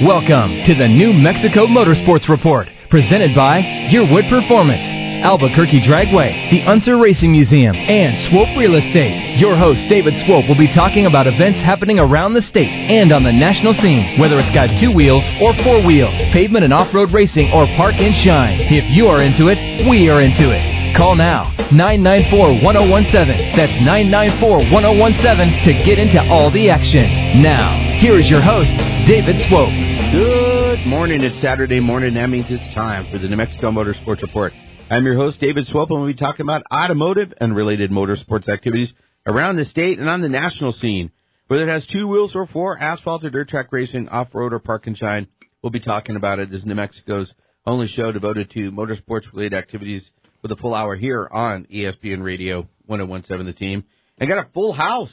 Welcome to the New Mexico Motorsports Report, presented by Yearwood Performance, Albuquerque Dragway, the Unser Racing Museum, and Swope Real Estate. Your host, David Swope, will be talking about events happening around the state and on the national scene, whether it's got two wheels or four wheels, pavement and off-road racing, or park and shine. If you are into it, we are into it. Call now, 994-1017. That's 994-1017 to get into all the action. Now, here is your host, David Swope. Good morning. It's Saturday morning. That means it's time for the New Mexico Motorsports Report. I'm your host, David Swope, and we'll be talking about automotive and related motorsports activities around the state and on the national scene. Whether it has two wheels or four, asphalt or dirt track racing, off-road or park and shine, we'll be talking about it. This is New Mexico's only show devoted to motorsports related activities with a full hour here on ESPN Radio 1017 The Team. I got a full house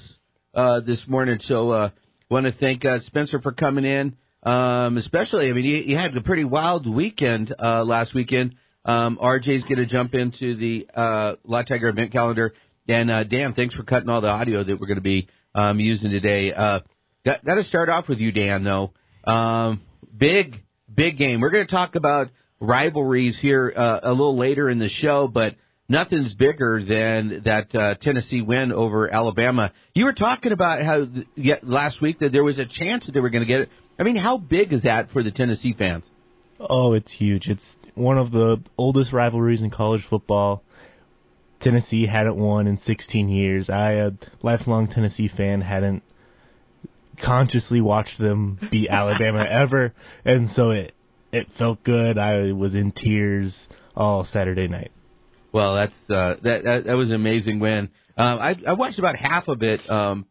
uh, this morning, so uh, want to thank uh, Spencer for coming in. Um, especially, I mean, you, you had a pretty wild weekend uh, last weekend. Um, RJ's going to jump into the uh, Law Tiger event calendar. And uh, Dan, thanks for cutting all the audio that we're going to be um, using today. Uh, got, got to start off with you, Dan. Though, um, big, big game. We're going to talk about rivalries here uh, a little later in the show, but nothing's bigger than that uh, Tennessee win over Alabama. You were talking about how yeah, last week that there was a chance that they were going to get it. I mean, how big is that for the Tennessee fans? Oh, it's huge. It's one of the oldest rivalries in college football. Tennessee hadn't won in 16 years. I, a lifelong Tennessee fan, hadn't consciously watched them beat Alabama ever, and so it it felt good. I was in tears all Saturday night. Well, that's uh, that, that that was an amazing win. Um, I I watched about half of it um,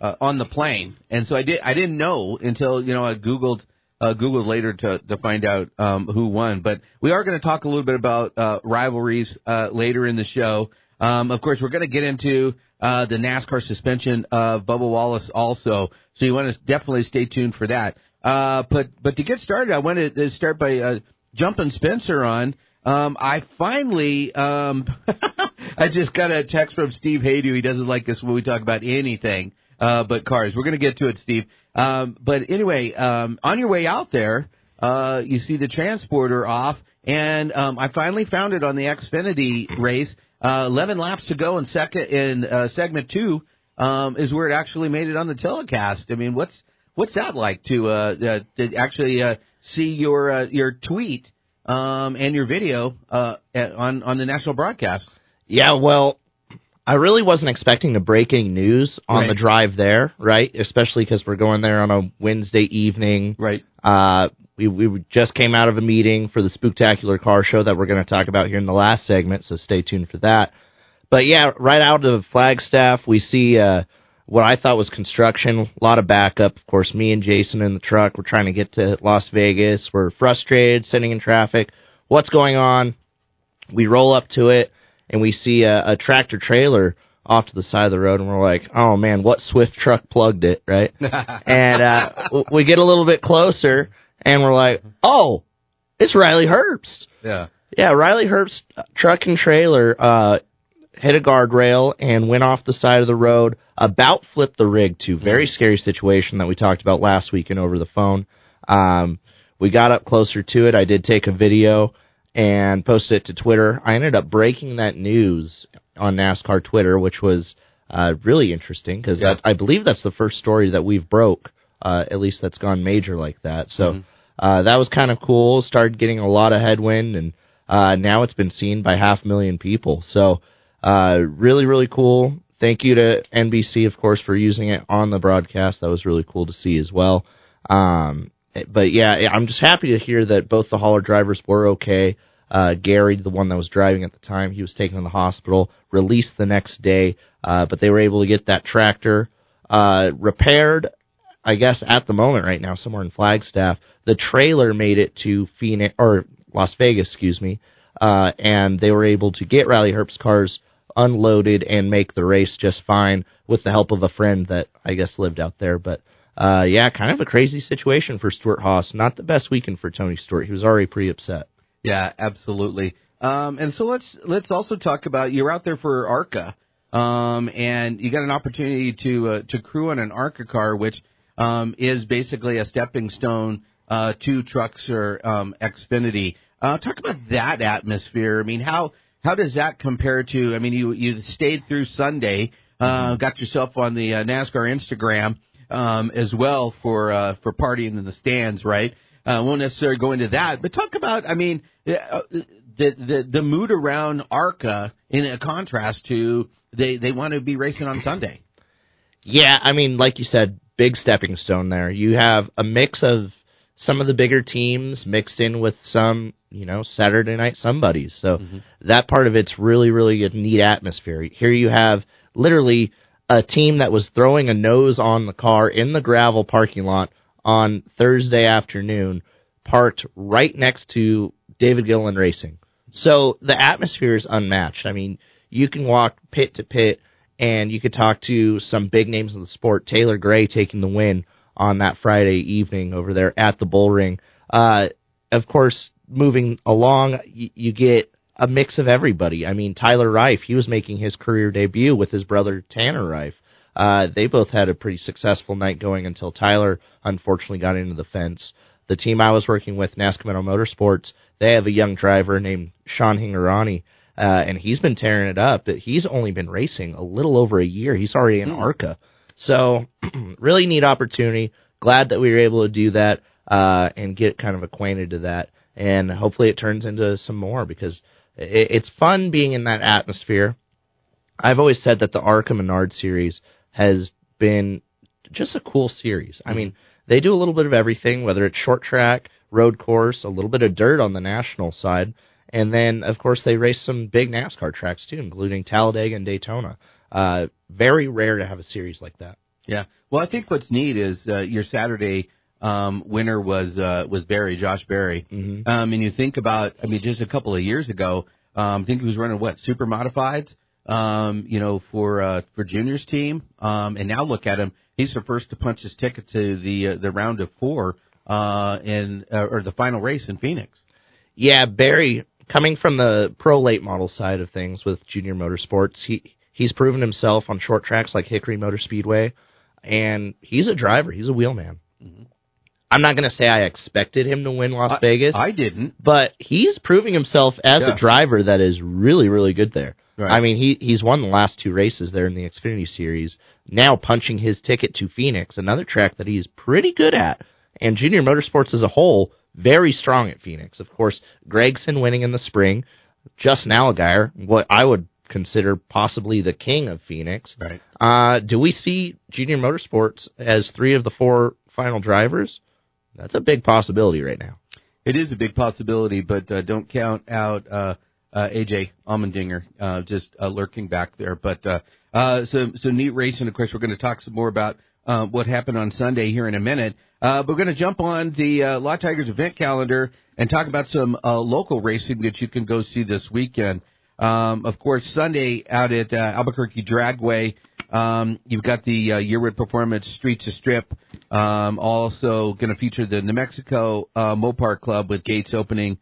uh, on the plane, and so I did I didn't know until you know I googled uh, googled later to to find out um, who won. But we are going to talk a little bit about uh, rivalries uh, later in the show. Um, of course, we're going to get into uh, the NASCAR suspension of Bubba Wallace also, so you want to definitely stay tuned for that. Uh, but but to get started, I wanted to start by uh, jumping Spencer on. Um, I finally, um, I just got a text from Steve Haydu. He doesn't like us when we talk about anything uh, but cars. We're going to get to it, Steve. Um, but anyway, um, on your way out there, uh, you see the transporter off, and um, I finally found it on the Xfinity race. Uh, 11 laps to go in second in uh, segment two um, is where it actually made it on the telecast. I mean, what's what's that like to uh, uh, to actually uh, see your uh, your tweet um, and your video uh, on on the national broadcast? Yeah, well, I really wasn't expecting the breaking news on Right. the drive there, right? Especially because we're going there on a Wednesday evening. Right. Uh, we we just came out of a meeting for the Spooktacular Car Show that we're going to talk about here in the last segment, so stay tuned for that. But yeah, right out of Flagstaff, we see uh, what I thought was construction, a lot of backup. Of course, me and Jason in the truck, we're trying to get to Las Vegas. We're frustrated, sitting in traffic. What's going on? We roll up to it, and we see a, a tractor trailer off to the side of the road, and we're like, "Oh man, what Swift truck plugged it?" Right? and uh, we get a little bit closer, and we're like, "Oh, it's Riley Herbst." Yeah. Yeah, Riley Herbst truck and trailer uh, hit a guardrail and went off the side of the road. About flipped the rig too. Very scary situation that we talked about last week and over the phone. Um, we got up closer to it. I did take a video and posted it to Twitter. I ended up breaking that news on NASCAR Twitter, which was uh, really interesting because Yeah. I believe that's the first story that we've broke, uh, at least that's gone major like that. So Mhm. uh, that was kind of cool. Started getting a lot of headwind, and uh, now it's been seen by half a million people. So uh, really, really cool. Thank you to NBC, of course, for using it on the broadcast. That was really cool to see as well. Um, but yeah, I'm just happy to hear that both the hauler drivers were okay. Uh, Gary, the one that was driving at the time, he was taken to the hospital, released the next day, uh, but they were able to get that tractor uh, repaired. I guess at the moment right now, somewhere in Flagstaff, the trailer made it to Phoenix or Las Vegas, excuse me, uh, and they were able to get Riley Herbst's cars unloaded and make the race just fine with the help of a friend that I guess lived out there. But uh, yeah, kind of a crazy situation for Stewart-Haas. Not the best weekend for Tony Stewart. He was already pretty upset. Yeah, absolutely. Um, and so let's let's also talk about you're out there for ARCA, um, and you got an opportunity to uh, to crew on an ARCA car, which um, is basically a stepping stone uh, to Truxer um, Xfinity. Uh, talk about that atmosphere. I mean, how how does that compare to? I mean, you you stayed through Sunday, uh, got yourself on the uh, NASCAR Instagram um, as well for uh, for partying in the stands, right? Uh, won't necessarily go into that, but talk about. I mean, uh, the the the mood around ARCA in a contrast to they they want to be racing on Sunday. Yeah, I mean, like you said, big stepping stone there. You have a mix of some of the bigger teams mixed in with some, you know, Saturday night somebodies. So mm-hmm. that part of it's really, really a neat atmosphere. Here you have literally a team that was throwing a nose on the car in the gravel parking lot on Thursday afternoon, parked right next to David Gilliland Racing. So the atmosphere is unmatched. I mean, you can walk pit to pit and you could talk to some big names in the sport. Taylor Gray taking the win on that Friday evening over there at the Bull Ring. Uh, of course, moving along, you, you get a mix of everybody. I mean, Tyler Reif, he was making his career debut with his brother Tanner Reif. Uh, they both had a pretty successful night going until Tyler unfortunately got into the fence. The team I was working with, NASCAR Motorsports, they have a young driver named Sean Hingorani, uh, and he's been tearing it up. He's only been racing a little over a year. He's already in hmm. ARCA. So, really neat opportunity. Glad that we were able to do that uh, and get kind of acquainted to that. And hopefully it turns into some more because it, it's fun being in that atmosphere. I've always said that the ARCA Menard series has been just a cool series. I mean, they do a little bit of everything, whether it's short track, road course, a little bit of dirt on the national side, and then of course they race some big NASCAR tracks too, including Talladega and Daytona. Uh, very rare to have a series like that. Yeah. Well, I think what's neat is uh, your Saturday um, winner was uh, was Berry, Josh Berry. Mm-hmm. Um, and you think about, I mean, just a couple of years ago, um, I think he was running what super modifieds, um, you know, for uh, for juniors team. Um, and now look at him, he's the first to punch his ticket to the uh, the round of four uh, in uh, or the final race in Phoenix. Yeah, Berry coming from the pro late model side of things with Junior Motorsports, he he's proven himself on short tracks like Hickory Motor Speedway, and he's a driver. He's a wheelman. Mm-hmm. I'm not going to say I expected him to win Las I, Vegas. I didn't, but he's proving himself as yeah. a driver that is really, really good there. Right. I mean, he he's won the last two races there in the Xfinity Series. Now punching his ticket to Phoenix, another track that he's pretty good at. And Junior Motorsports as a whole, very strong at Phoenix. Of course, Gragson winning in the spring, Justin Allgaier, what I would consider possibly the king of Phoenix. Right. Uh, do we see Junior Motorsports as three of the four final drivers? That's a big possibility right now. It is a big possibility, but uh, don't count out uh, uh, AJ Allmendinger uh, just uh, lurking back there. But uh, uh, so so neat racing. Of course, we're going to talk some more about uh, what happened on Sunday here in a minute. Uh, but we're going to jump on the uh, Law Tigers event calendar and talk about some uh, local racing that you can go see this weekend. Um, of course, Sunday out at uh, Albuquerque Dragway, um, you've got the uh, Yearwood Performance Streets to Strip. Um, also going to feature the New Mexico uh, Mopar Club with gates opening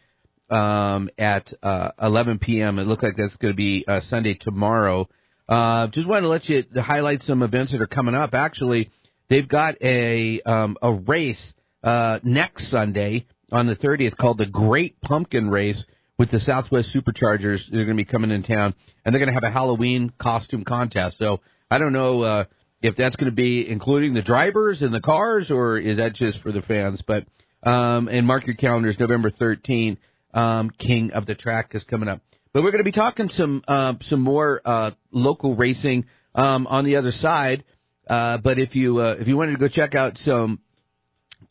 um, at uh, 11 p.m. It looks like that's going to be uh, Sunday tomorrow. Uh, just wanted to let you highlight some events that are coming up. Actually, they've got a um, a race uh, next Sunday on the 30th called the Great Pumpkin Race with the Southwest Superchargers. They're going to be coming in town, and they're going to have a Halloween costume contest. So I don't know uh, if that's going to be including the drivers and the cars, or is that just for the fans? But um, and mark your calendars, November 13th. Um, King of the Track is coming up. But we're going to be talking some uh, some more uh, local racing um, on the other side. Uh, but if you uh, if you wanted to go check out some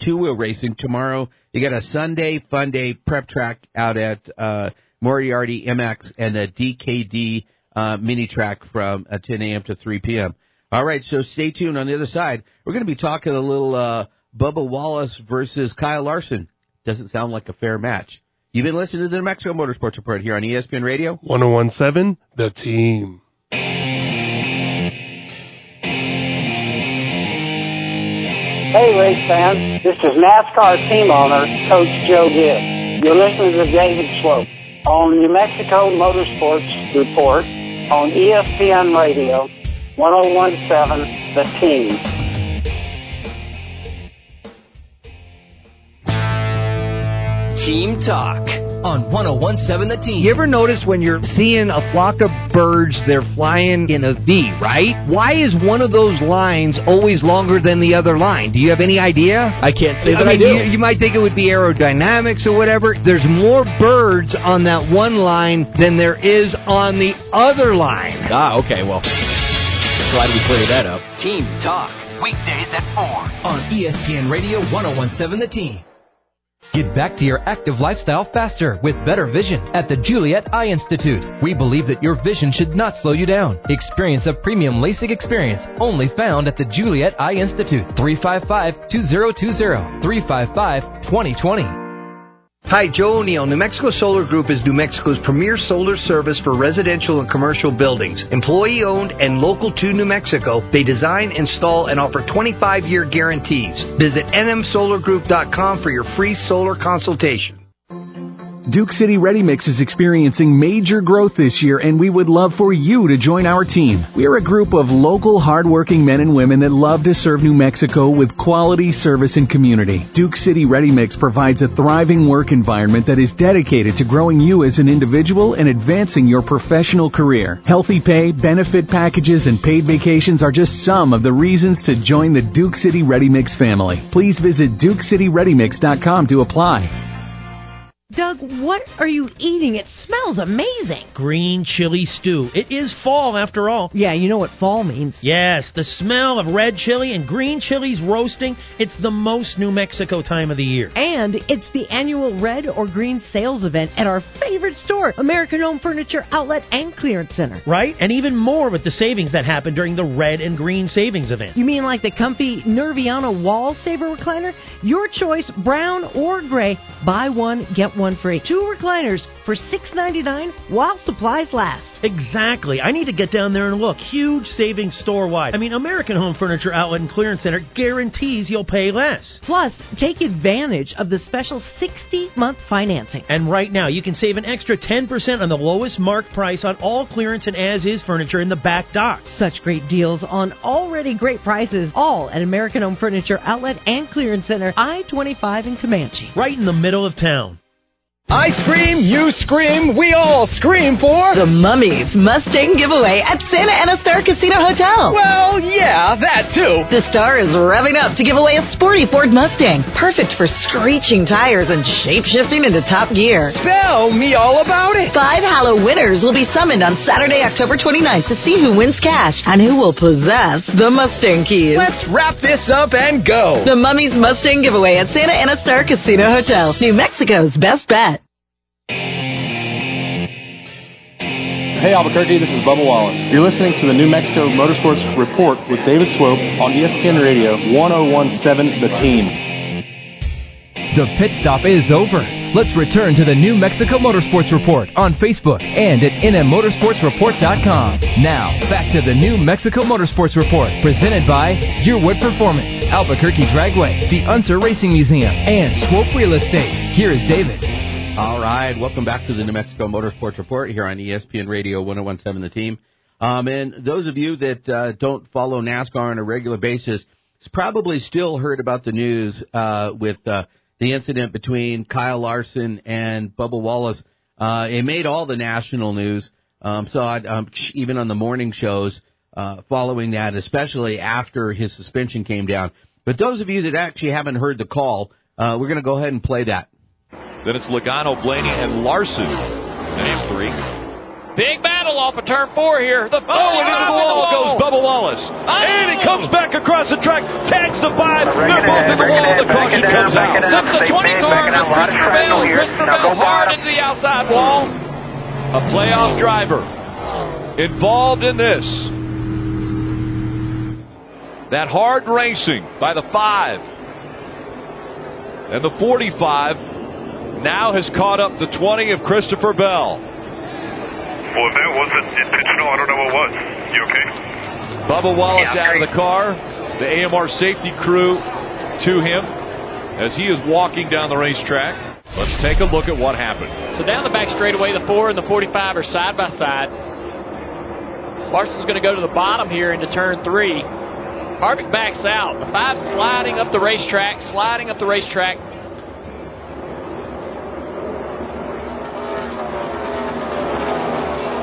two wheel racing tomorrow, you got a Sunday fun day prep track out at uh, Moriarty MX and a DKD uh, mini track from uh, 10 a.m. to 3 p.m. All right, so stay tuned. On the other side, we're going to be talking a little uh, Bubba Wallace versus Kyle Larson. Doesn't sound like a fair match. You've been listening to the New Mexico Motorsports Report here on ESPN Radio. 1017, The Team. Hey, race fans. This is NASCAR team owner, Coach Joe Gibbs. You're listening to David Swope on New Mexico Motorsports Report on ESPN Radio 1017, The Team. Team Talk on 1017 The Team. You ever notice when you're seeing a flock of birds, they're flying in a V, right? Why is one of those lines always longer than the other line? Do you have any idea? I can't say I that I, mean, do. You, you might think it would be aerodynamics or whatever. There's more birds on that one line than there is on the other line. Ah, okay, well, glad we cleared that up. Team Talk, weekdays at 4 on ESPN Radio 1017 The Team. Get back to your active lifestyle faster with better vision at the Juliet Eye Institute. We believe that your vision should not slow you down. Experience a premium LASIK experience only found at the Juliet Eye Institute. 355 2020 355 2020. Hi, Joe O'Neill. New Mexico Solar Group is New Mexico's premier solar service for residential and commercial buildings. Employee owned and local to New Mexico, they design, install, and offer 25 year guarantees. Visit nmsolargroup.com for your free solar consultation. Duke City Ready Mix is experiencing major growth this year, and we would love for you to join our team. We are a group of local, hardworking men and women that love to serve New Mexico with quality service and community. Duke City Ready Mix provides a thriving work environment that is dedicated to growing you as an individual and advancing your professional career. Healthy pay, benefit packages, and paid vacations are just some of the reasons to join the Duke City Ready Mix family. Please visit DukeCityReadyMix.com to apply. Doug, what are you eating? It smells amazing. Green chili stew. It is fall after all. Yeah, you know what fall means. Yes, the smell of red chili and green chilies roasting. It's the most New Mexico time of the year. And it's the annual red or green sales event at our favorite store, American Home Furniture Outlet and Clearance Center. Right? And even more with the savings that happen during the red and green savings event. You mean like the comfy Nerviana wall saver recliner? Your choice, brown or gray. Buy one, get one free. Two recliners for $6.99 while supplies last. Exactly. I need to get down there and look. Huge savings store wide. I mean, American Home Furniture Outlet and Clearance Center guarantees you'll pay less. Plus, take advantage of the special 60 month financing. And right now, you can save an extra 10% on the lowest marked price on all clearance and as is furniture in the back docks. Such great deals on already great prices, all at American Home Furniture Outlet and Clearance Center, I 25 in Comanche. Right in the middle of town. I scream, you scream, we all scream for the Mummies Mustang giveaway at Santa Ana Star Casino Hotel. Well, yeah, that too. The Star is revving up to give away a sporty Ford Mustang, perfect for screeching tires and shape shifting into top gear. Spell me all about it. Five Hallow winners will be summoned on Saturday, October 29th to see who wins cash and who will possess the Mustang keys. Let's wrap this up and go. The Mummies Mustang giveaway at Santa Ana Star Casino Hotel, New Mexico's best bet. Hey Albuquerque, this is Bubba Wallace. You're listening to the New Mexico Motorsports Report with David Swope on ESPN Radio 1017 The Team. The pit stop is over. Let's return to the New Mexico Motorsports Report on Facebook and at nmmotorsportsreport.com. Now, back to the New Mexico Motorsports Report, presented by Yearwood Performance, Albuquerque Dragway, the Unser Racing Museum, and Swope Real Estate. Here is David. All right, welcome back to the New Mexico Motorsports Report here on ESPN Radio 1017 The Team. Um, and those of you that uh, don't follow NASCAR on a regular basis, probably still heard about the news uh, with uh, the incident between Kyle Larson and Bubba Wallace. Uh, it made all the national news. Um, so I, um, even on the morning shows uh, following that, especially after his suspension came down. But those of you that actually haven't heard the call, uh, we're going to go ahead and play that. Then it's Logano, Blaney, and Larson. Name three. Big battle off of turn four here. The oh, and into the wall goes Bubba Wallace. Oh. And he comes back across the track, tags the five. They're both in the wall. The caution comes out. Slips the 20 car to Christopher Bell. Christopher Bell hard into the outside wall. A playoff driver involved in this. That hard racing by the five. And the 45 now has caught up the 20 of Christopher Bell. Well, if that wasn't intentional, I don't know what was. You okay? Bubba Wallace yeah, out of the car. The AMR safety crew to him as he is walking down the racetrack. Let's take a look at what happened. So down the back straightaway, the 4 and the 45 are side by side. Larson's going to go to the bottom here into turn 3. Harvick backs out. The 5 sliding up the racetrack, sliding up the racetrack.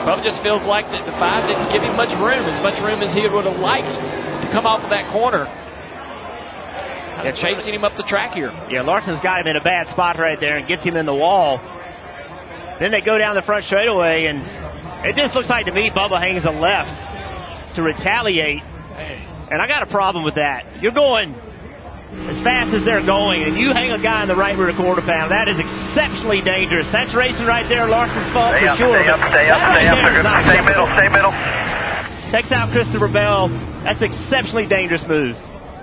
Bubba just feels like that the five didn't give him much room, as much room as he would have liked to come off of that corner. Yeah, chasing him up the track here. Yeah, Larson's got him in a bad spot right there and gets him in the wall. Then they go down the front straightaway, and it just looks like to me Bubba hangs a left to retaliate. And I got a problem with that. You're going as fast as they're going, and you hang a guy in the right rear quarter pound. That is exceptionally dangerous. That's racing right there. Larson's fault Stay for up, sure. stay up, stay up, stay right up. there is not Stay middle, stay middle. Takes out Christopher Bell. That's exceptionally dangerous move.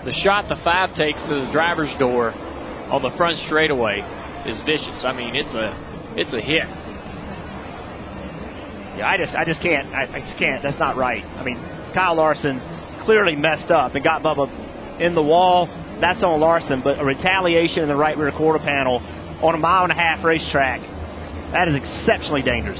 The shot the five takes to the driver's door on the front straightaway is vicious. I mean, it's a it's a hit. Yeah, I just I just can't I, I just can't. That's not right. I mean, Kyle Larson clearly messed up and got Bubba in the wall. That's on Larson, but a retaliation in the right rear quarter panel on a mile and a half racetrack. That is exceptionally dangerous.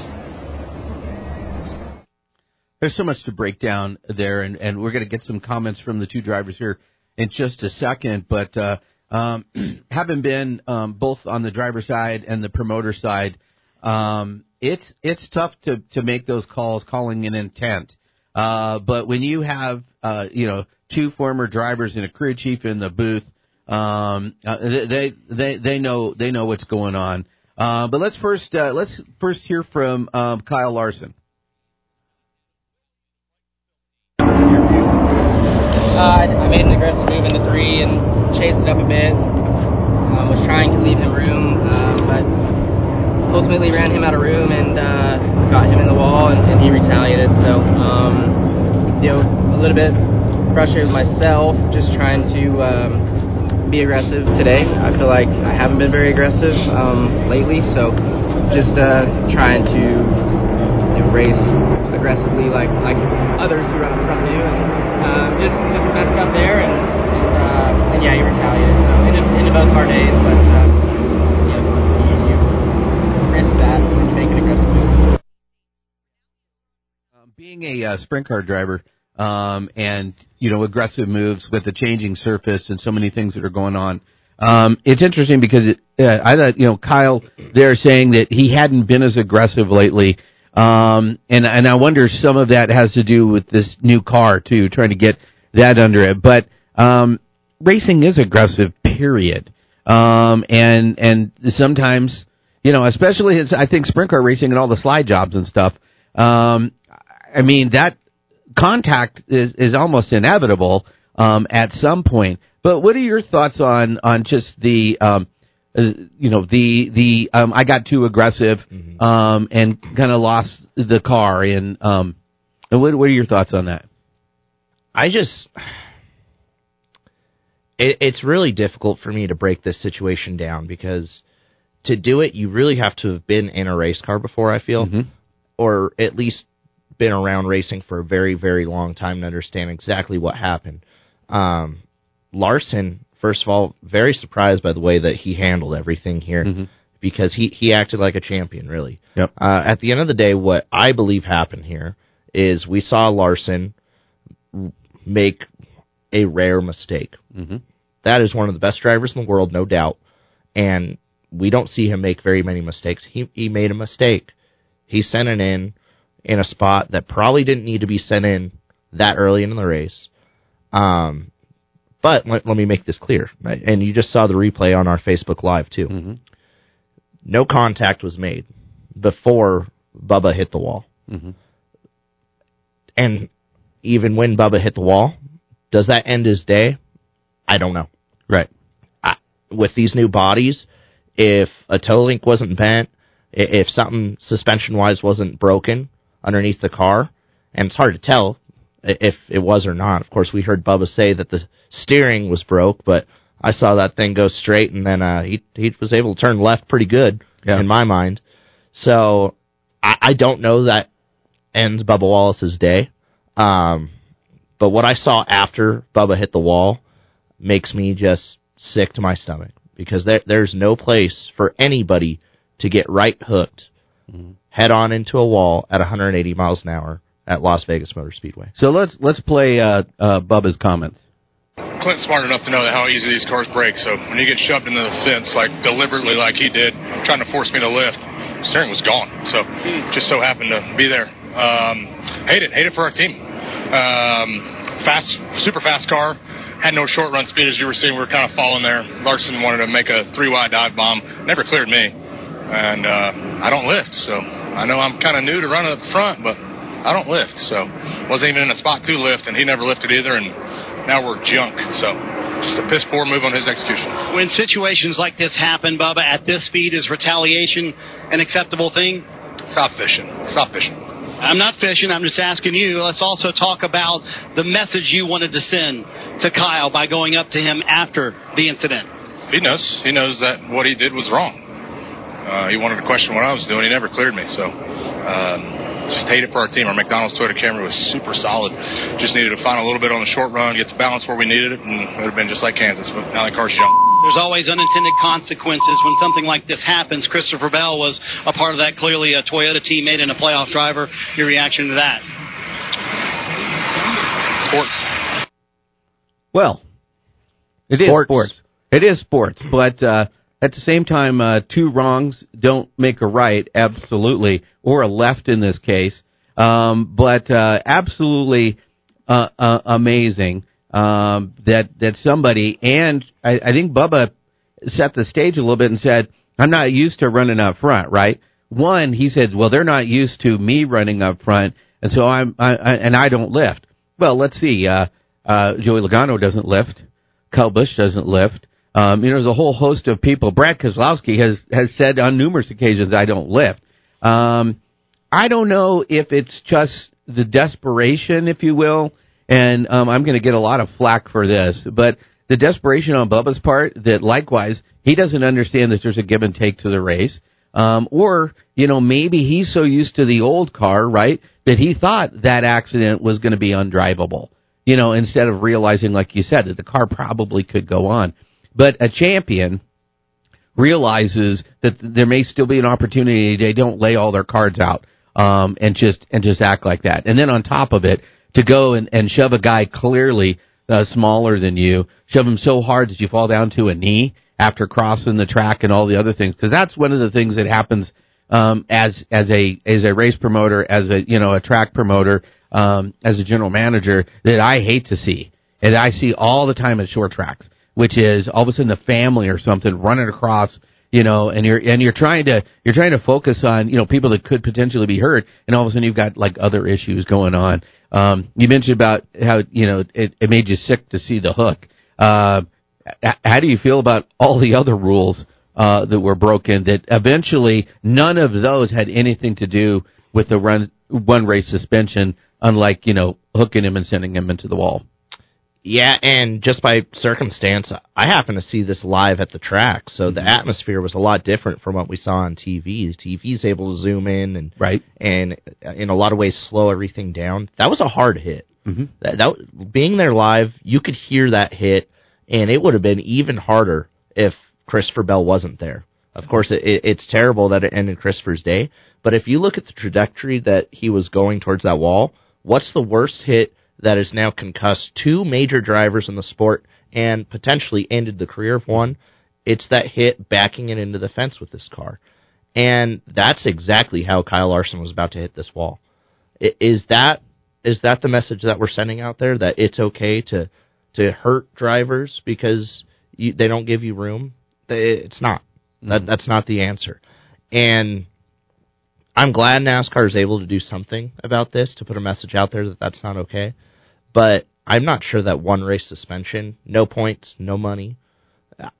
There's so much to break down there, and, and we're going to get some comments from the two drivers here in just a second. But uh, um, having been um, both on the driver side and the promoter side, um, it's it's tough to to make those calls, calling an intent. Uh, but when you have uh, you know two former drivers and a crew chief in the booth, um, uh, they they they know they know what's going on. Uh, but let's first uh, let's first hear from um, Kyle Larson. Uh, I, made an aggressive move in the three and chased it up a bit. Um, was trying to leave him room, uh, but ultimately ran him out of room and uh, got him in the wall, and, and he retaliated. So, um, you know, a little bit frustrated with myself, just trying to um, be aggressive today. I feel like I haven't been very aggressive um, lately, so just uh, trying to you know, race aggressively like like others who run up front do, and um, just just messed up there, and uh, and yeah, he retaliated. So into, into both of our days, but uh, you, you, you risk that when you make an aggressive move. being a uh, sprint car driver um, and you know aggressive moves with the changing surface and so many things that are going on, um, it's interesting because it, uh, I thought you know Kyle there saying that he hadn't been as aggressive lately, um, and and I wonder some of that has to do with this new car too, trying to get that under it. But um, racing is aggressive, period, um, and and sometimes you know, especially it's, I think sprint car racing and all the slide jobs and stuff. Um, I mean that contact is is almost inevitable um, at some point. But what are your thoughts on on just the um, uh, you know the the um, I got too aggressive um, and kind of lost the car and um, and what what are your thoughts on that? I just it, it's really difficult for me to break this situation down because to do it, you really have to have been in a race car before. I feel, or at least been around racing for a very, very long time to understand exactly what happened. Um, Larson, first of all, very surprised by the way that he handled everything here because he he acted like a champion, really. Yep. Uh, at the end of the day, what I believe happened here is we saw Larson make a rare mistake. Mm-hmm. That is one of the best drivers in the world, no doubt. And we don't see him make very many mistakes. He he made a mistake. He sent it in in a spot that probably didn't need to be sent in that early in the race. Um, but let, let me make this clear. Right? And you just saw the replay on our Facebook Live too. No contact was made before Bubba hit the wall. Mm-hmm. And even when Bubba hit the wall, does that end his day? I don't know. Right. I, with these new bodies, if a toe link wasn't bent, if something suspension wise wasn't broken underneath the car, and it's hard to tell if it was or not. Of course, we heard Bubba say that the steering was broke, but I saw that thing go straight, and then uh, he he was able to turn left pretty good in my mind. So I, I don't know that ends Bubba Wallace's day. Um, but what I saw after Bubba hit the wall makes me just sick to my stomach because there, there's no place for anybody to get right hooked head on into a wall at 180 miles an hour at Las Vegas Motor Speedway. So let's let's play uh, uh, Bubba's comments. Clint's smart enough to know how easy these cars break. So when you get shoved into the fence, like deliberately, like he did, trying to force me to lift, steering was gone. So just so happened to be there. Um, hate it. Hate it for our team. Um, fast, super fast car. Had no short run speed as you were seeing. We were kind of falling there. Larson wanted to make a three wide dive bomb. Never cleared me, and uh, I don't lift, so I know I'm kind of new to running up front, but I don't lift, so wasn't even in a spot to lift, and he never lifted either, and now we're junk. So just a piss poor move on his execution. When situations like this happen, Bubba, at this speed, is retaliation an acceptable thing? Stop fishing. Stop fishing. I'm not fishing. I'm just asking you. Let's also talk about the message you wanted to send to Kyle by going up to him after the incident. He knows. He knows that what he did was wrong. Uh, he wanted to question what I was doing. He never cleared me. So um, just hate it for our team. Our McDonald's Toyota Camry was super solid. Just needed to find a little bit on the short run, get the balance where we needed it, and it would have been just like Kansas. But now the car's junk. There's always unintended consequences when something like this happens. Christopher Bell was a part of that, clearly a Toyota teammate and a playoff driver. Your reaction to that? Sports. Well, it is Sports. sports. It is sports, but uh, at the same time, uh, two wrongs don't make a right, absolutely, or a left in this case. Um, but uh, absolutely uh, uh, amazing um, that that somebody and I, I think Bubba set the stage a little bit and said, "I'm not used to running up front." Right? One, he said, "Well, they're not used to me running up front, and so I'm I, I, and I don't lift." Well, let's see. Uh, uh, Joey Logano doesn't lift. Kyle Busch doesn't lift. Um, you know, there's a whole host of people. Brad Keselowski has has said on numerous occasions, "I don't lift." Um, I don't know if it's just the desperation, if you will, and um, I'm going to get a lot of flack for this, but the desperation on Bubba's part that likewise he doesn't understand that there's a give and take to the race, um, or you know maybe he's so used to the old car, right, that he thought that accident was going to be undrivable. You know, instead of realizing, like you said, that the car probably could go on. But a champion realizes that there may still be an opportunity. They don't lay all their cards out um, and just and just act like that. And then on top of it, to go and, and shove a guy clearly uh, smaller than you, shove him so hard that you fall down to a knee after crossing the track and all the other things. Because that's one of the things that happens um, as as a as a race promoter, as a you know a track promoter, um, as a general manager that I hate to see, and I see all the time at short tracks, which is all of a sudden the family or something running across you know, and you're and you're trying to you're trying to focus on you know people that could potentially be hurt, and all of a sudden you've got like other issues going on. Um, you mentioned about how you know it, it made you sick to see the hook. Uh, how do you feel about all the other rules uh, that were broken? That eventually none of those had anything to do with the run one race suspension, unlike you know hooking him and sending him into the wall. Yeah, and just by circumstance, I happened to see this live at the track, so the atmosphere was a lot different from what we saw on TV. TV's able to zoom in and right, and uh, in a lot of ways slow everything down. That was a hard hit. Mm-hmm. That, that being there live, you could hear that hit, and it would have been even harder if Christopher Bell wasn't there. Of course, it, it, it's terrible that it ended Christopher's day, but if you look at the trajectory that he was going towards that wall, what's the worst hit that has now concussed two major drivers in the sport and potentially ended the career of one? It's that hit backing it into the fence with this car. And that's exactly how Kyle Larson was about to hit this wall. Is that is that the message that we're sending out there that it's okay to to hurt drivers because you, they don't give you room? It's not. That mm-hmm. that's not the answer. And I'm glad NASCAR is able to do something about this to put a message out there that that's not okay. But I'm not sure that one race suspension, no points, no money, uh,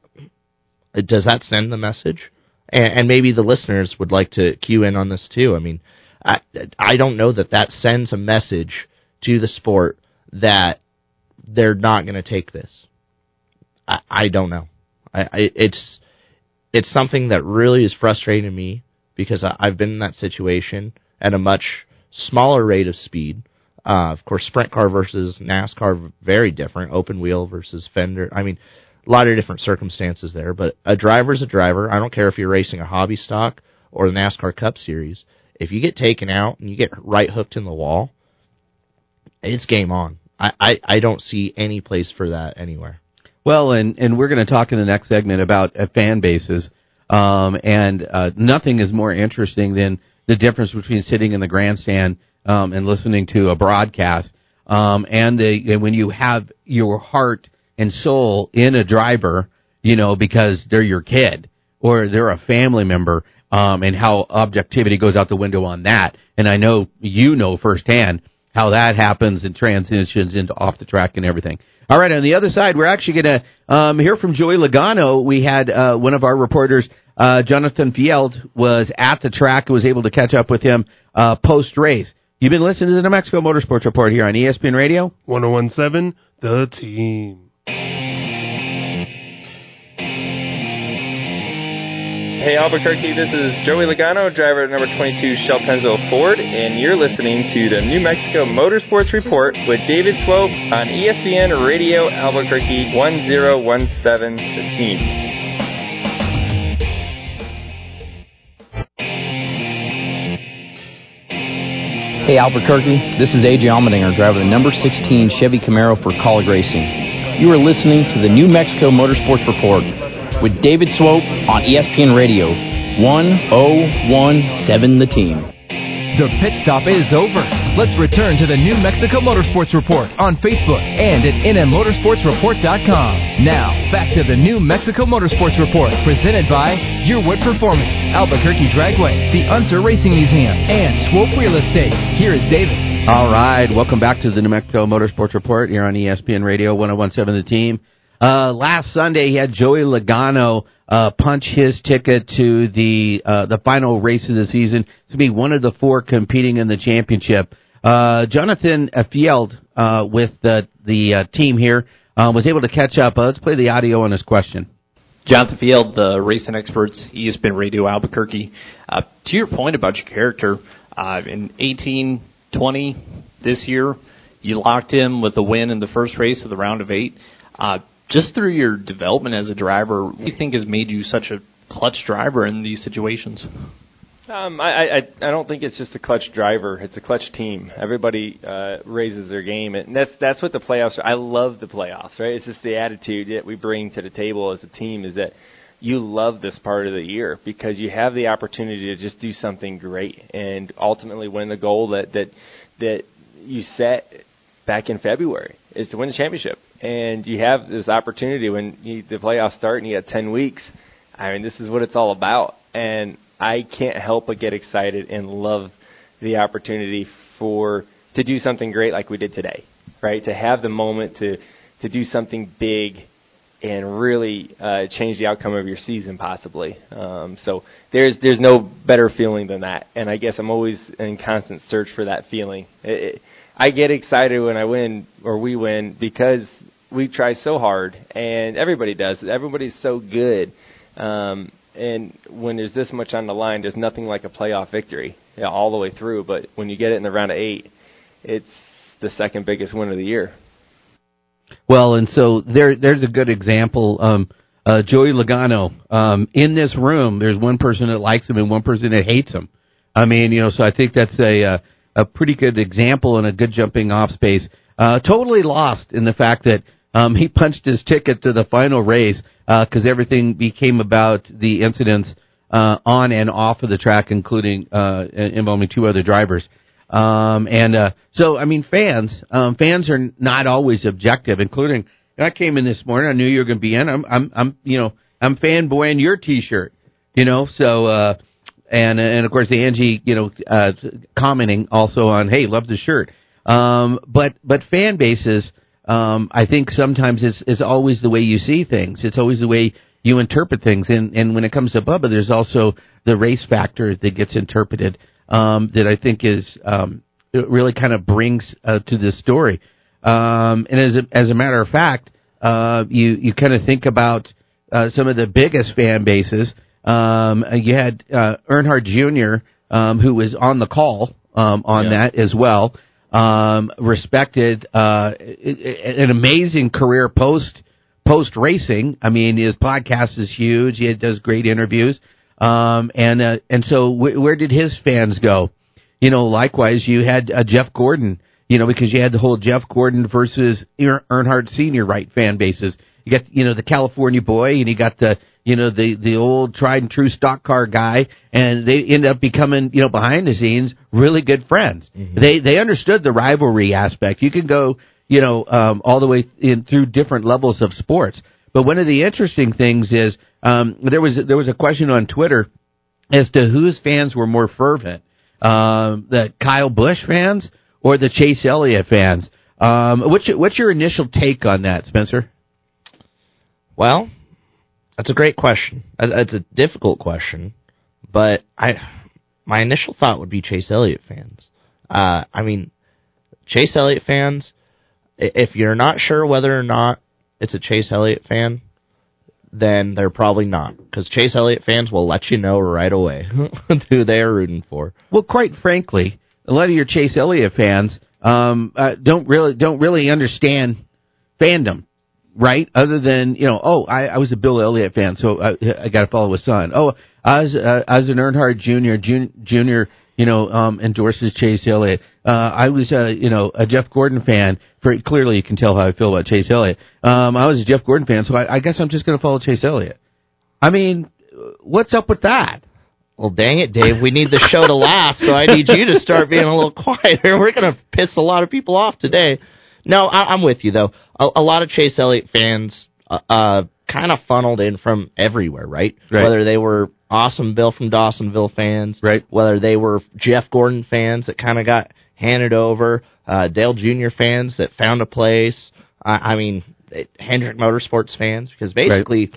does that send the message? And, and maybe the listeners would like to cue in on this too. I mean, I I don't know that that sends a message to the sport that they're not going to take this. I I don't know. I, I it's it's something that really is frustrating me because I, I've been in that situation at a much smaller rate of speed. Uh, of course, sprint car versus NASCAR very different. Open wheel versus fender. I mean, a lot of different circumstances there. But a driver's a driver. I don't care if you're racing a hobby stock or the NASCAR Cup Series. If you get taken out and you get right hooked in the wall, it's game on. I, I, I don't see any place for that anywhere. Well, and and we're going to talk in the next segment about uh, fan bases, um, and uh, nothing is more interesting than the difference between sitting in the grandstand um, and listening to a broadcast. Um, and, the, and when you have your heart and soul in a driver, you know, because they're your kid or they're a family member, um, and how objectivity goes out the window on that. And I know you know firsthand how that happens and transitions into off the track and everything. All right, on the other side, we're actually going to um, hear from Joey Logano. We had uh, one of our reporters, uh, Jonathan Field, was at the track and was able to catch up with him uh, post race. You've been listening to the New Mexico Motorsports Report here on ESPN Radio 1017, The Team. Hey Albuquerque, this is Joey Logano, driver number 22 Shell Pennzoil Ford, and you're listening to the New Mexico Motorsports Report with David Swope on ESPN Radio Albuquerque 1017 The Team. Hey Albuquerque, this is AJ Allmendinger, driver the number 16 Chevy Camaro for Kaulig Racing. You are listening to the New Mexico Motorsports Report with David Swope on ESPN Radio 1017 The Team. The pit stop is over. Let's return to the New Mexico Motorsports Report on Facebook and at nmmotorsportsreport.com. Now, back to the New Mexico Motorsports Report presented by Yearwood Performance, Albuquerque Dragway, the Unser Racing Museum, and Swope Real Estate. Here is David. All right, welcome back to the New Mexico Motorsports Report here on ESPN Radio 1017 The Team. Uh, last Sunday, he had Joey Logano uh, punch his ticket to the uh, the final race of the season to be one of the four competing in the championship. Uh, Jonathan Field uh, with the the uh, team here uh, was able to catch up. Uh, let's play the audio on his question. Jonathan Field, the racing experts, ESPN Radio Albuquerque. Uh, to your point about your character, uh, in 18, 20 this year, you locked in with the win in the first race of the round of eight. Uh, just through your development as a driver, what do you think has made you such a clutch driver in these situations? Um, I, I I don't think it's just a clutch driver. It's a clutch team. Everybody uh, raises their game, and that's that's what the playoffs. Are. I love the playoffs. Right? It's just the attitude that we bring to the table as a team. Is that you love this part of the year because you have the opportunity to just do something great and ultimately win the goal that that that you set back in February is to win the championship. And you have this opportunity when you, the playoffs start and you have 10 weeks. I mean, this is what it's all about. And I can't help but get excited and love the opportunity for to do something great like we did today, right? To have the moment to to do something big and really uh, change the outcome of your season, possibly. Um, so there's there's no better feeling than that, and I guess I'm always in constant search for that feeling. It, it, I get excited when I win or we win because we try so hard, and everybody does. Everybody's so good, um, and when there's this much on the line, there's nothing like a playoff victory yeah, all the way through. But when you get it in the round of eight, it's the second biggest win of the year. Well, and so there, there's a good example. Um, uh, Joey Logano. Um, in this room, there's one person that likes him and one person that hates him. I mean, you know, so I think that's a uh, a pretty good example and a good jumping off space. Uh, totally lost in the fact that um, he punched his ticket to the final race because uh, everything became about the incidents uh, on and off of the track, including uh, involving two other drivers. Um, and uh, so, I mean, fans, um, fans are not always objective, including. I came in this morning. I knew you were going to be in. I'm, I'm, I'm, you know, I'm fanboying your T-shirt. You know, so uh, and and of course the Angie, you know, uh, commenting also on, hey, love the shirt. Um, but but fan bases, um, I think sometimes it's always the way you see things. It's always the way you interpret things. And and when it comes to Bubba, there's also the race factor that gets interpreted um, that I think is um, it really kind of brings uh, to this story. Um, and as a, as a matter of fact, uh, you you kind of think about uh, some of the biggest fan bases. Um, you had uh, Earnhardt Jr., um, who was on the call um, on yeah. that as well. Um, respected, uh, an amazing career post post racing. I mean, his podcast is huge. He does great interviews. Um, and uh, and so w- where did his fans go? You know, likewise, you had uh, Jeff Gordon. You know, because you had the whole Jeff Gordon versus Earnhardt Senior right fan bases you got you know the California boy, and you got the you know the the old tried and true stock car guy, and they end up becoming you know behind the scenes really good friends. Mm-hmm. They they understood the rivalry aspect. You can go you know um, all the way in through different levels of sports. But one of the interesting things is um, there was there was a question on Twitter as to whose fans were more fervent, um, the Kyle Busch fans or the Chase Elliott fans. Um, what's your, what's your initial take on that, Spencer? Well, that's a great question. That's a difficult question, but I my initial thought would be Chase Elliott fans. Uh, I mean, Chase Elliott fans. If you're not sure whether or not it's a Chase Elliott fan, then they're probably not because Chase Elliott fans will let you know right away who they are rooting for. Well, quite frankly, a lot of your Chase Elliott fans um, uh, don't really don't really understand fandom, right? Other than you know, oh, I, I was a Bill Elliott fan, so I, I got to follow his son. Oh, I was uh, I was an Earnhardt Jr. Junior, you know, um, endorses Chase Elliott. Uh, I was uh, you know a Jeff Gordon fan. For clearly, you can tell how I feel about Chase Elliott. Um, I was a Jeff Gordon fan, so I, I guess I'm just going to follow Chase Elliott. I mean, what's up with that? Well, dang it, Dave. We need the show to last, so I need you to start being a little quieter. We're going to piss a lot of people off today. No, I, I'm with you though. A, a lot of Chase Elliott fans, uh, uh kind of funneled in from everywhere, right? Right. Whether they were awesome Bill from Dawsonville fans, right? Whether they were Jeff Gordon fans that kind of got handed over, uh, Dale Jr. fans that found a place. I, I mean, it, Hendrick Motorsports fans, because basically,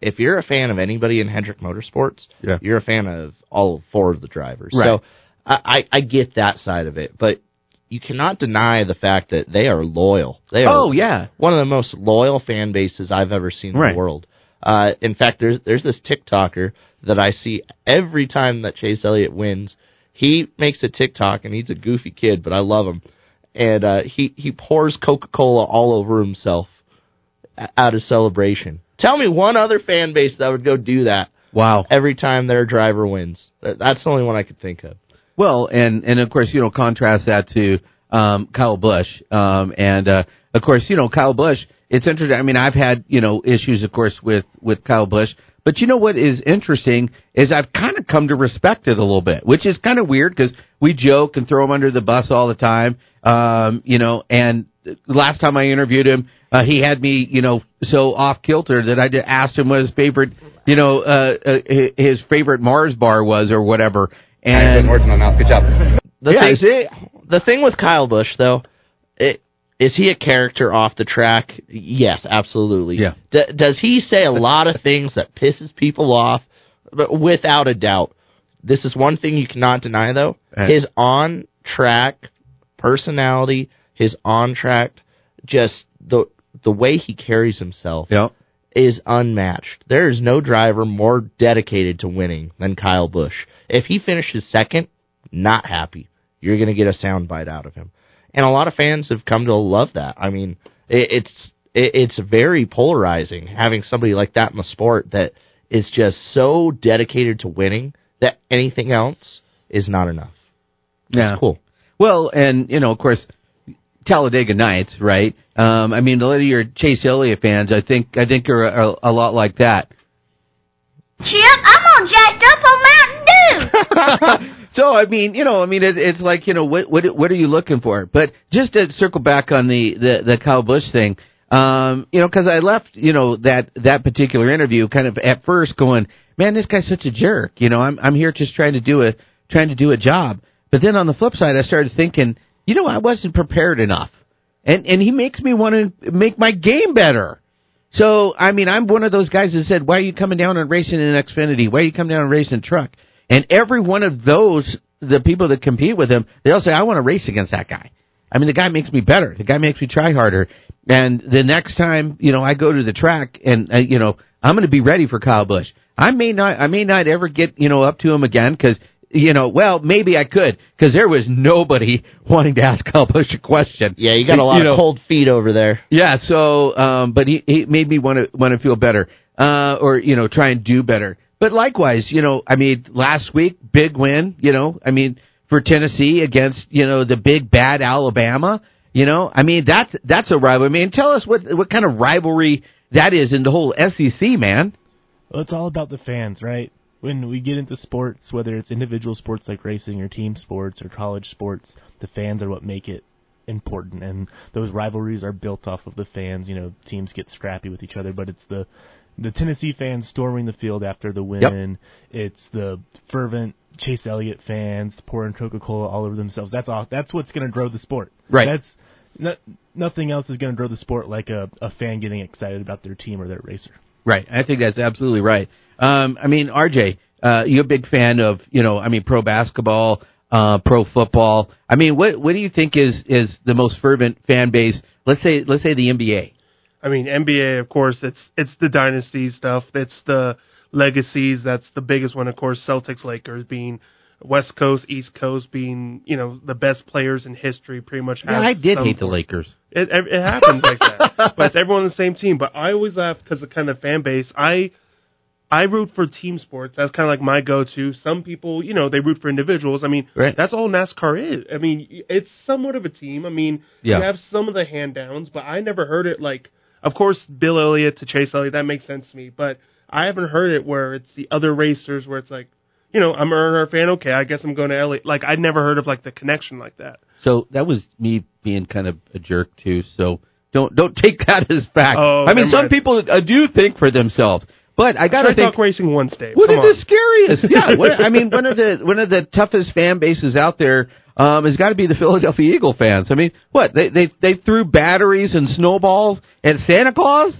if you're a fan of anybody in Hendrick Motorsports, Yeah. you're a fan of all four of the drivers. Right. So I, I, I get that side of it, but you cannot deny the fact that they are loyal. They are Oh, yeah. one of the most loyal fan bases I've ever seen in the world. Uh, in fact, there's there's this TikToker that I see every time that Chase Elliott wins. He makes a TikTok and he's a goofy kid, but I love him. And uh, he he pours Coca Cola all over himself out of celebration. Tell me one other fan base that would go do that. Wow! Every time their driver wins, that's the only one I could think of. Well, and and of course, you know, contrast that to um, Kyle Busch, um, and uh, of course, you know, Kyle Busch. It's interesting. I mean, I've had you know issues, of course, with with Kyle Busch, but you know what is interesting is I've kind of come to respect it a little bit, which is kind of weird because we joke and throw him under the bus all the time, um, you know. And last time I interviewed him, uh, he had me, you know, so off kilter that I asked him what his favorite, you know, uh, uh, his favorite Mars bar was or whatever. And working on that. Good job. The Yeah, thing, see? the thing with Kyle Busch, though, it, is he a character off the track? Yes, absolutely. Yeah. D- does he say a lot of things that pisses people off? But without a doubt, this is one thing you cannot deny, though. Uh. His on track personality, his on track, just the the way he carries himself Yep. Is unmatched. There is no driver more dedicated to winning than Kyle Busch. If he finishes second, not happy. You're going to get a soundbite out of him. And a lot of fans have come to love that. I mean, it, it's it, it's very polarizing having somebody like that in the sport that is just so dedicated to winning that anything else is not enough. Yeah. cool. Well, and you know, of course, Talladega Nights, right? Um, I mean, a lot of your Chase Elliott fans, I think, I think are a, a lot like that. Chip, I'm all jacked up on Mountain Dew. So, I mean, you know, I mean, it, it's like, you know, what what what are you looking for? But just to circle back on the the, the Kyle Busch thing, um, you know, because I left, you know, that that particular interview kind of at first going, man, this guy's such a jerk. You know, I'm I'm here just trying to do a trying to do a job. But then on the flip side, I started thinking, you know, I wasn't prepared enough, and and he makes me want to make my game better. So, I mean, I'm one of those guys that said, why are you coming down and racing in Xfinity? Why are you coming down and racing truck? And every one of those, the people that compete with him, they'll say, I want to race against that guy. I mean, the guy makes me better. The guy makes me try harder. And the next time, you know, I go to the track and, uh, you know, I'm going to be ready for Kyle Busch. I may not, I may not ever get, you know, up to him again because, you know, well, maybe I could because there was nobody wanting to ask Kyle Busch a question. Yeah, you got a lot You know, of cold feet over there. yeah, so um but he he made me want to want to feel better. Uh or you know, try and do better. But likewise, you know, I mean, last week big win, you know, I mean, for Tennessee against, you know, the big bad Alabama, you know? I mean, that's that's a rivalry. I mean, tell us what what kind of rivalry that is in the whole SEC, man. Well, it's all about the fans, right? When we get into sports, whether it's individual sports like racing or team sports or college sports, the fans are what make it important and those rivalries are built off of the fans, you know, teams get scrappy with each other, but it's the the Tennessee fans storming the field after the win. Yep. It's the fervent Chase Elliott fans pouring Coca-Cola all over themselves. That's all. That's what's going to grow the sport. Right. That's no, nothing else is going to grow the sport like a, a fan getting excited about their team or their racer. Right. I think that's absolutely right. Um, I mean, RJ, uh, you're a big fan of, you know, I mean, pro basketball, uh, pro football. I mean, what what do you think is is the most fervent fan base? Let's say let's say the NBA. I mean, NBA, of course, it's it's the dynasty stuff. It's the legacies. That's the biggest one, of course. Celtics, Lakers being West Coast, East Coast being you know the best players in history. Pretty much. Yeah, I did hate the. Lakers. It it it happens like that, but it's everyone on the same team. But I always laugh because of kind of fan base. I I root for team sports. That's kind of like my go-to. Some people, you know, they root for individuals. I mean, Right. that's all NASCAR is. I mean, it's somewhat of a team. I mean, Yeah. you have some of the hand downs, but I never heard it like. Of course, Bill Elliott to Chase Elliott that makes sense to me, but I haven't heard it where it's the other racers where it's like, you know, I'm an Earner fan. Okay, I guess I'm going to Elliott. Like I'd never heard of like the connection like that. So that was me being kind of a jerk too. So don't don't take that as fact. Oh, I mean, some mind. people uh, do think for themselves, but I gotta think. talk racing once, Dave. What Come is on. the scariest? Yeah, what, I mean, one of the one of the toughest fan bases out there um, has got to be the Philadelphia Eagle fans. I mean, what they they they threw batteries and snowballs at Santa Claus.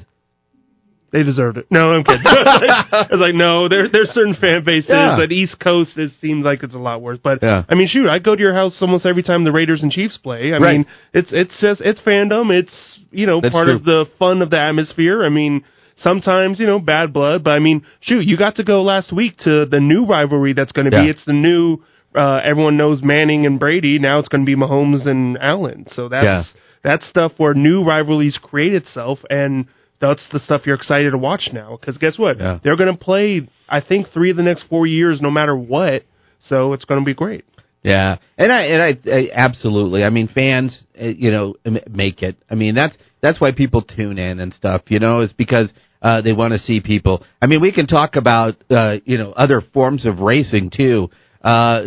They deserved it. No, I'm kidding. I was like, no, there there's certain fan bases. Yeah. At East Coast, it seems like it's a lot worse. But Yeah. I mean, shoot, I go to your house almost every time the Raiders and Chiefs play. I Right. mean, it's it's just it's fandom. It's you know That's part true. of the fun of the atmosphere. I mean, sometimes you know bad blood, but I mean, shoot, you got to go last week to the new rivalry that's going to be. It's the new. Uh, everyone knows Manning and Brady. Now it's going to be Mahomes and Allen. So that's Yeah. that's stuff where new rivalries create itself and that's the stuff you're excited to watch now because guess what Yeah. they're going to play i think three of the next four years no matter what so it's going to be great Yeah, and I and I, I absolutely. I mean, fans, uh, you know, make it. I mean, that's that's why people tune in and stuff. You know, is because uh, they want to see people. I mean, we can talk about uh, you know other forms of racing too. Uh,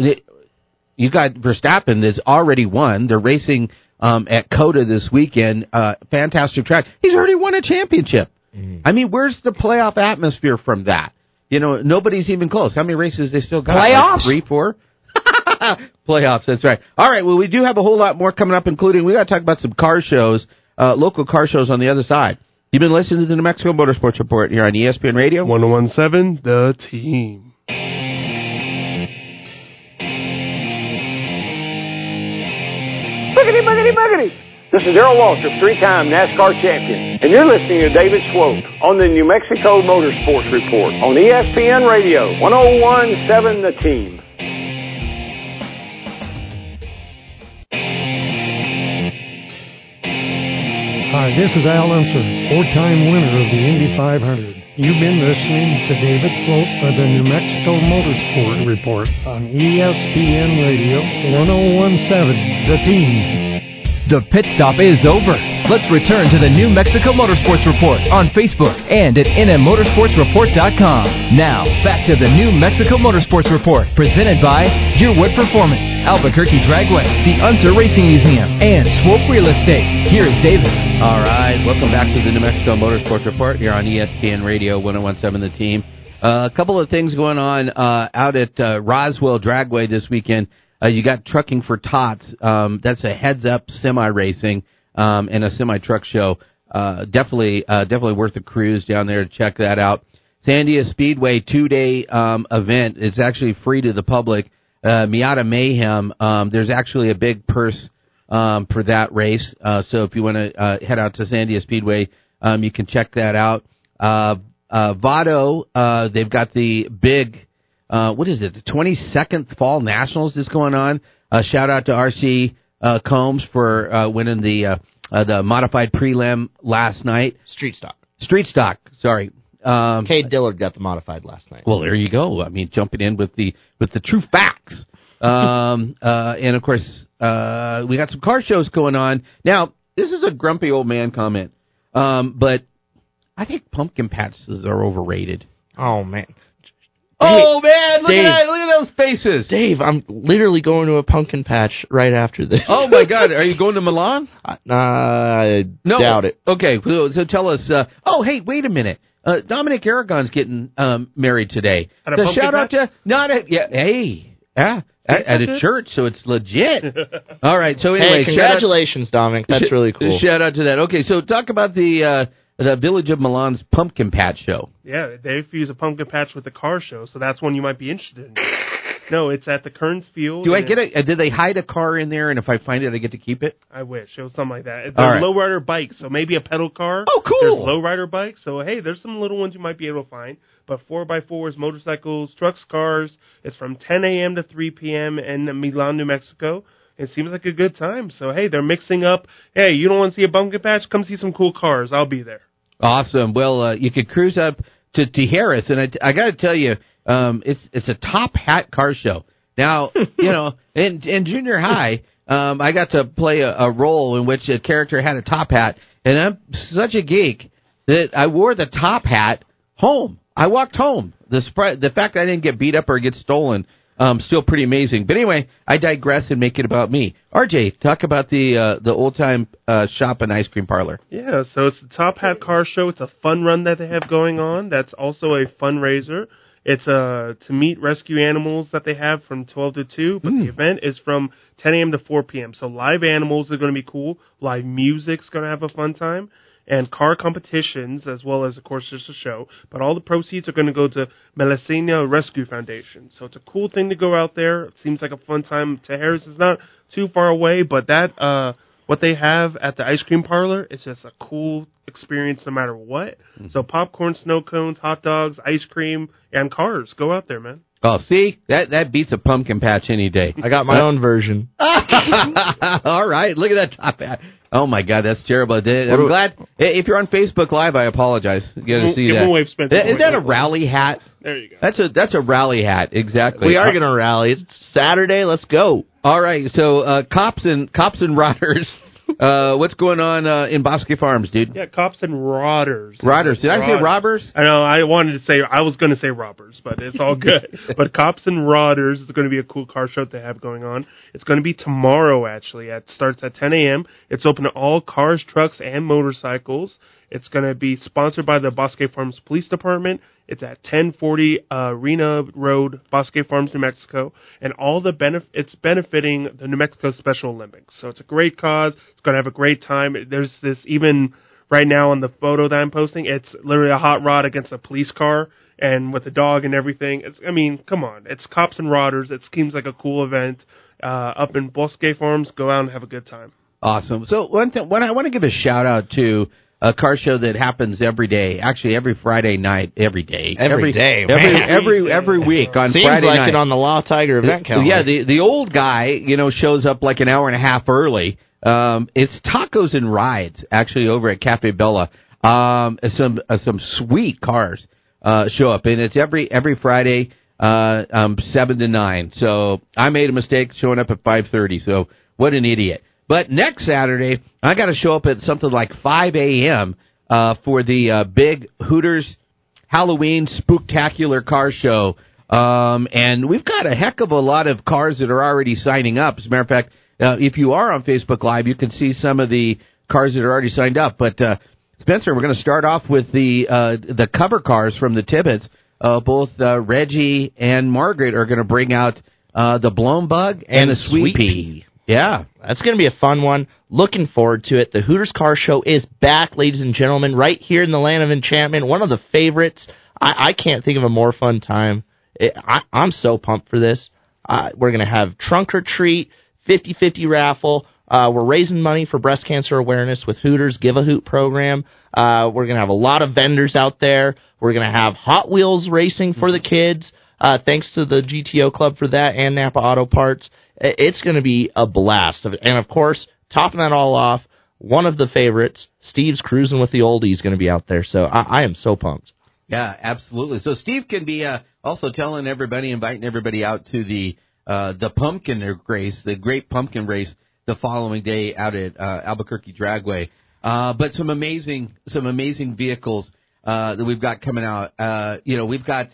you got Verstappen that's already won. They're racing um, at COTA this weekend. Uh, fantastic track. He's already won a championship. I mean, where's the playoff atmosphere from that? You know, nobody's even close. How many races they still got? Like three, four. Playoffs. That's right. All right. Well, we do have a whole lot more coming up, including we got to talk about some car shows, uh, local car shows on the other side. You've been listening to the New Mexico Motorsports Report here on ESPN Radio. 1017 the team Boogity, boogity, boogity. This is Darrell Waltrip, three-time NASCAR champion, and you're listening to David Swope on the New Mexico Motorsports Report on ESPN Radio, 1017 The Team. Hi, this is Al Unser, four-time winner of the Indy 500. You've been listening to David Swope of the New Mexico Motorsport Report on ESPN Radio 1017, The Team. The pit stop is over. Let's return to the New Mexico Motorsports Report on Facebook and at nmmotorsportsreport.com. Now, back to the New Mexico Motorsports Report, presented by Yearwood Performance, Albuquerque Dragway, the Unser Racing Museum, and Swope Real Estate. Here's David. All right. Welcome back to the New Mexico Motorsports Report here on ESPN Radio 1017 The Team. Uh, a couple of things going on uh, out at uh, Roswell Dragway this weekend. Uh, you got Trucking for Tots. Um, that's a heads up semi racing um, and a semi truck show. Uh, definitely, uh, definitely worth a cruise down there to check that out. Sandia Speedway two day um, event. It's actually free to the public. Uh, Miata Mayhem. Um, there's actually a big purse um, for that race. Uh, so if you want to uh, head out to Sandia Speedway, um, you can check that out. Uh, uh, Vado, uh, they've got the big, uh, what is it, the 22nd Fall Nationals is going on. Uh, shout out to RC uh, Combs for uh, winning the uh, uh, the modified prelim last night. Street stock. Street stock, sorry. Um, Cade Dillard got the modified last night. well, there you go. I mean, jumping in with the with the true facts. Um, uh, and of course, uh, we got some car shows going on. Now, this is a grumpy old man comment, um, but I think pumpkin patches are overrated. Oh man. Oh man, look Dave. at that! Look at those faces. Dave, I'm literally going to a pumpkin patch right after this. Oh my God, are you going to Milan? Uh, I No, doubt it. Okay, so, so tell us. Uh, oh, hey, wait a minute. Uh, Dominic Aragon's getting um, married today. At a So pumpkin shout out patch? to not a yeah. Hey, yeah, at, at a church, so it's legit. All right. So anyway, hey, shout out- congratulations, Dominic. That's sh- really cool. Shout out to that. Okay, so talk about the uh, the Village of Milan's pumpkin patch show. Yeah, they fuse a pumpkin patch with the car show, so that's one you might be interested in. No, it's at the Kearns Field. Do I and get it? Uh, did they hide a car in there? And if I find it, I get to keep it. I wish it was something like that. All There's right. lowrider bikes, so maybe a pedal car. Oh, cool. There's lowrider bikes, so hey, there's some little ones you might be able to find. But four by fours, motorcycles, trucks, cars. It's from 10 a.m. to 3 p.m. in Milan, New Mexico. It seems like a good time. So hey, they're mixing up. Hey, you don't want to see a pumpkin patch? Come see some cool cars. I'll be there. Awesome. Well, uh, you could cruise up to, to Tijeras, and I, I got to tell you, um, it's it's a top hat car show. Now, you know, in in junior high, um, I got to play a, a role in which a character had a top hat, and I'm such a geek that I wore the top hat home. I walked home. The spri- the fact that I didn't get beat up or get stolen, um, still pretty amazing. But anyway, I digress and make it about me. RJ, talk about the uh, the old time uh, shop and ice cream parlor. Yeah, so it's the Top Hat Car Show. It's a fun run that they have going on. That's also a fundraiser. It's uh, to meet rescue animals that they have from 12 to 2, but the event is from 10 a.m. to 4 p.m. So live animals are going to be cool. Live music's going to have a fun time. And car competitions, as well as, of course, just a show. But all the proceeds are going to go to Melasina Rescue Foundation. So it's a cool thing to go out there. It seems like a fun time. To Tijeras is not too far away, but that uh, what they have at the ice cream parlor is just a cool experience no matter what. So popcorn, snow cones, hot dogs, ice cream, and cars. Go out there, man. Oh, see that that beats a pumpkin patch any day. I got my own version. All right, look at that top hat. Oh my God, that's terrible. I'm What do- glad if you're on Facebook Live. I apologize. You got to see it that. won't. Isn't that a rally hat? There you go. That's a that's a rally hat. Exactly. We are going to rally. It's Saturday. Let's go. All right. So uh, cops and cops and rotters. Uh, what's going on uh, in Bosque Farms, dude? Yeah, cops and rodders. Rodders. Did I say robbers? I know. I wanted to say. I was going to say robbers, but it's all good. but cops and rodders is going to be a cool car show they have going on. It's going to be tomorrow. Actually, it starts at 10 a.m. It's open to all cars, trucks, and motorcycles. It's going to be sponsored by the Bosque Farms Police Department. It's at 1040 uh, Arena Road, Bosque Farms, New Mexico, and all the benef- it's benefiting the New Mexico Special Olympics. So it's a great cause. It's going to have a great time. There's this even right now on the photo that I'm posting. It's literally a hot rod against a police car and with a dog and everything. It's I mean, come on, it's cops and rodders. It seems like a cool event uh, up in Bosque Farms. Go out and have a good time. Awesome. So one one I want to give a shout out to a car show that happens every day. Actually, every Friday night, every day, Every day, every every every week on Seems Friday like night. it on the Law Tiger event calendar. Yeah, the the old guy, you know, shows up like an hour and a half early. Um, it's tacos and rides actually over at Cafe Bella. Um, some uh, some sweet cars uh, show up, and it's every every Friday, uh, um, seven to nine. So I made a mistake showing up at five thirty. So what an idiot! But next Saturday, I got to show up at something like five a.m. Uh, for the uh, big Hooters Halloween spooktacular car show. Um, and we've got a heck of a lot of cars that are already signing up. As a matter of fact, uh, if you are on Facebook Live, you can see some of the cars that are already signed up. But uh, Spencer, we're going to start off with the uh, the cover cars from the Tibbets. Uh, both uh, Reggie and Margaret are going to bring out uh, the blown bug and, And the Sweet pea. Yeah, That's going to be a fun one. Looking forward to it. The Hooters Car Show is back, ladies and gentlemen, right here in the land of enchantment. One of the favorites. I, I can't think of a more fun time. It, I, I'm so pumped for this. Uh, we're going to have trunk or treat, 50-50 raffle. Uh, we're raising money for breast cancer awareness with Hooters Give a Hoot program. Uh, we're going to have a lot of vendors out there. We're going to have Hot Wheels racing for the kids. Uh, thanks to the GTO Club for that and Napa Auto Parts. It's going to be a blast. And of course, topping that all off, one of the favorites, Steve's Cruising with the Oldies, going to be out there. So I, I am so pumped. Yeah, absolutely. So Steve can be uh, also telling everybody, inviting everybody out to the uh, the pumpkin race, the Great Pumpkin Race, the following day out at uh, Albuquerque Dragway. Uh, but some amazing, some amazing vehicles. uh, that we've got coming out. Uh, you know, we've got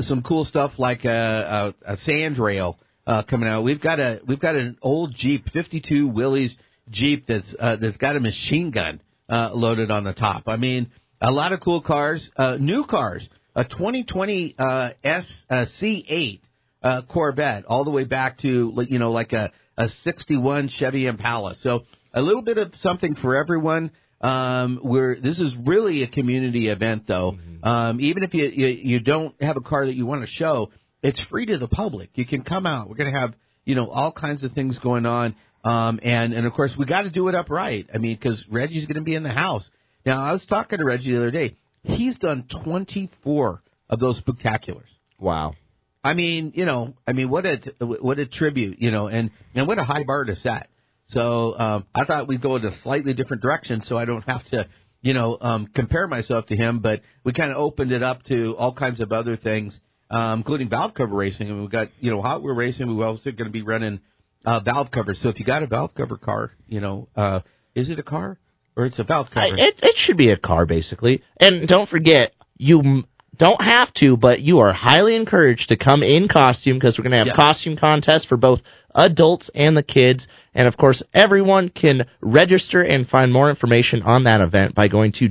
some cool stuff like a, a, a sand rail uh, coming out. We've got a we've got an old Jeep, 52 Willys Jeep that's uh, that's got a machine gun uh, loaded on the top. I mean, a lot of cool cars, uh, new cars, a 2020 uh, S uh, C8 uh, Corvette, all the way back to you know like a a 61 Chevy Impala. So a little bit of something for everyone. Um, we're this is really a community event, though. Um, even if you, you you don't have a car that you want to show, it's free to the public. You can come out. We're going to have you know all kinds of things going on. Um, and and of course we got to do it upright. I mean, because Reggie's going to be in the house. Now I was talking to Reggie the other day. He's done 24 of those spectaculars. Wow. I mean, you know, I mean, what a what a tribute, you know, and and what a high bar to set. So um, I thought we'd go in a slightly different direction, so I don't have to, you know, um, compare myself to him. But we kind of opened it up to all kinds of other things, um, including valve cover racing. And we've got, you know, hot wheel racing. We're also going to be running uh, valve covers. So if you got a valve cover car, you know, uh, is it a car or it's a valve cover? I, it it should be a car basically. And don't forget, you m- don't have to, but you are highly encouraged to come in costume because we're going to have costume contests for both adults and the kids. And of course, everyone can register and find more information on that event by going to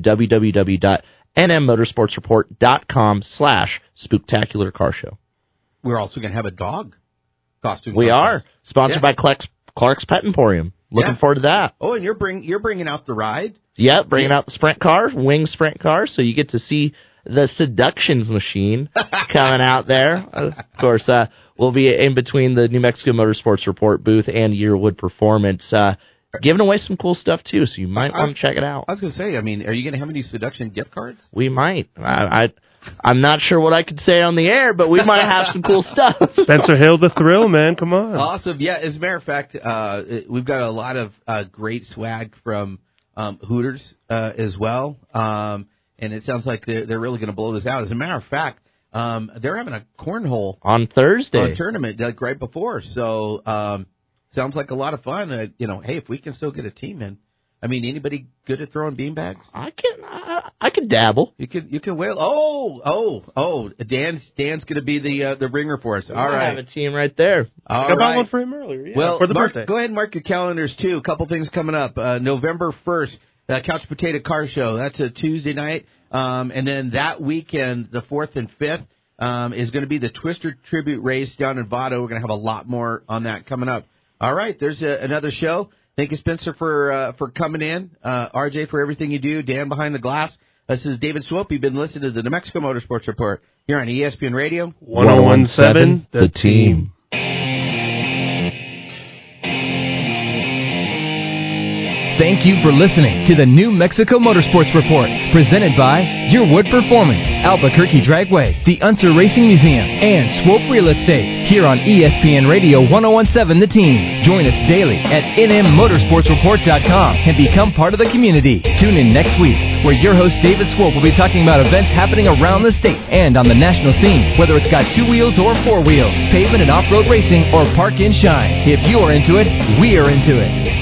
www.nmmotorsportsreport.com slash spooktacular car show. We're also going to have a dog costume. We contest. are sponsored Yeah. by Clark's, Clark's Pet Emporium. Looking Yeah. forward to that. Oh, and you're bring you're bringing out the ride. Yep, bringing out the sprint car, wing sprint car, so you get to see the seductions machine coming out there. Of course, uh, we'll be in between the New Mexico Motorsports Report booth and Yearwood Performance, uh, giving away some cool stuff too. So you might want to check it out. I was going to say, I mean, are you going to have any seduction gift cards? We might. I, I, I'm not sure what I could say on the air, but we might have some cool stuff. Spencer Hill, the thrill, man. Come on. Awesome. Yeah, as a matter of fact, uh, we've got a lot of uh, great swag from um, Hooters uh, as well. Um, and it sounds like they're, they're really going to blow this out. As a matter of fact, um, they're having a cornhole on Thursday uh, tournament like right before. So um, sounds like a lot of fun. Uh, you know, hey, if we can still get a team in, I mean, anybody good at throwing beanbags? I can, I, I can dabble. You can, you can whale. Oh, oh, oh! Dan's Dan's going to be the uh, the ringer for us. All I right, have a team right there. All I bought right. one for him earlier. Yeah, well, for the mark- birthday. go ahead and mark your calendars too. A couple things coming up. Uh, November first, uh, Couch Potato Car Show. That's a Tuesday night, um, and then that weekend, the fourth and fifth, um, is going to be the Twister Tribute Race down in Vado. We're going to have a lot more on that coming up. All right, there's a, another show. Thank you, Spencer, for uh, for coming in. Uh, RJ for everything you do. Dan behind the glass. This is David Swope. You've been listening to the New Mexico Motorsports Report here on ESPN Radio. 1017 The Team. Thank you for listening to the New Mexico Motorsports Report, presented by Yearwood Performance, Albuquerque Dragway, the Unser Racing Museum, and Swope Real Estate, here on ESPN Radio 1017 The Team. Join us daily at nmmotorsportsreport.com and become part of the community. Tune in next week, where your host David Swope will be talking about events happening around the state and on the national scene, whether it's got two wheels or four wheels, pavement and off-road racing, or park and shine. If you're into it, we are into it.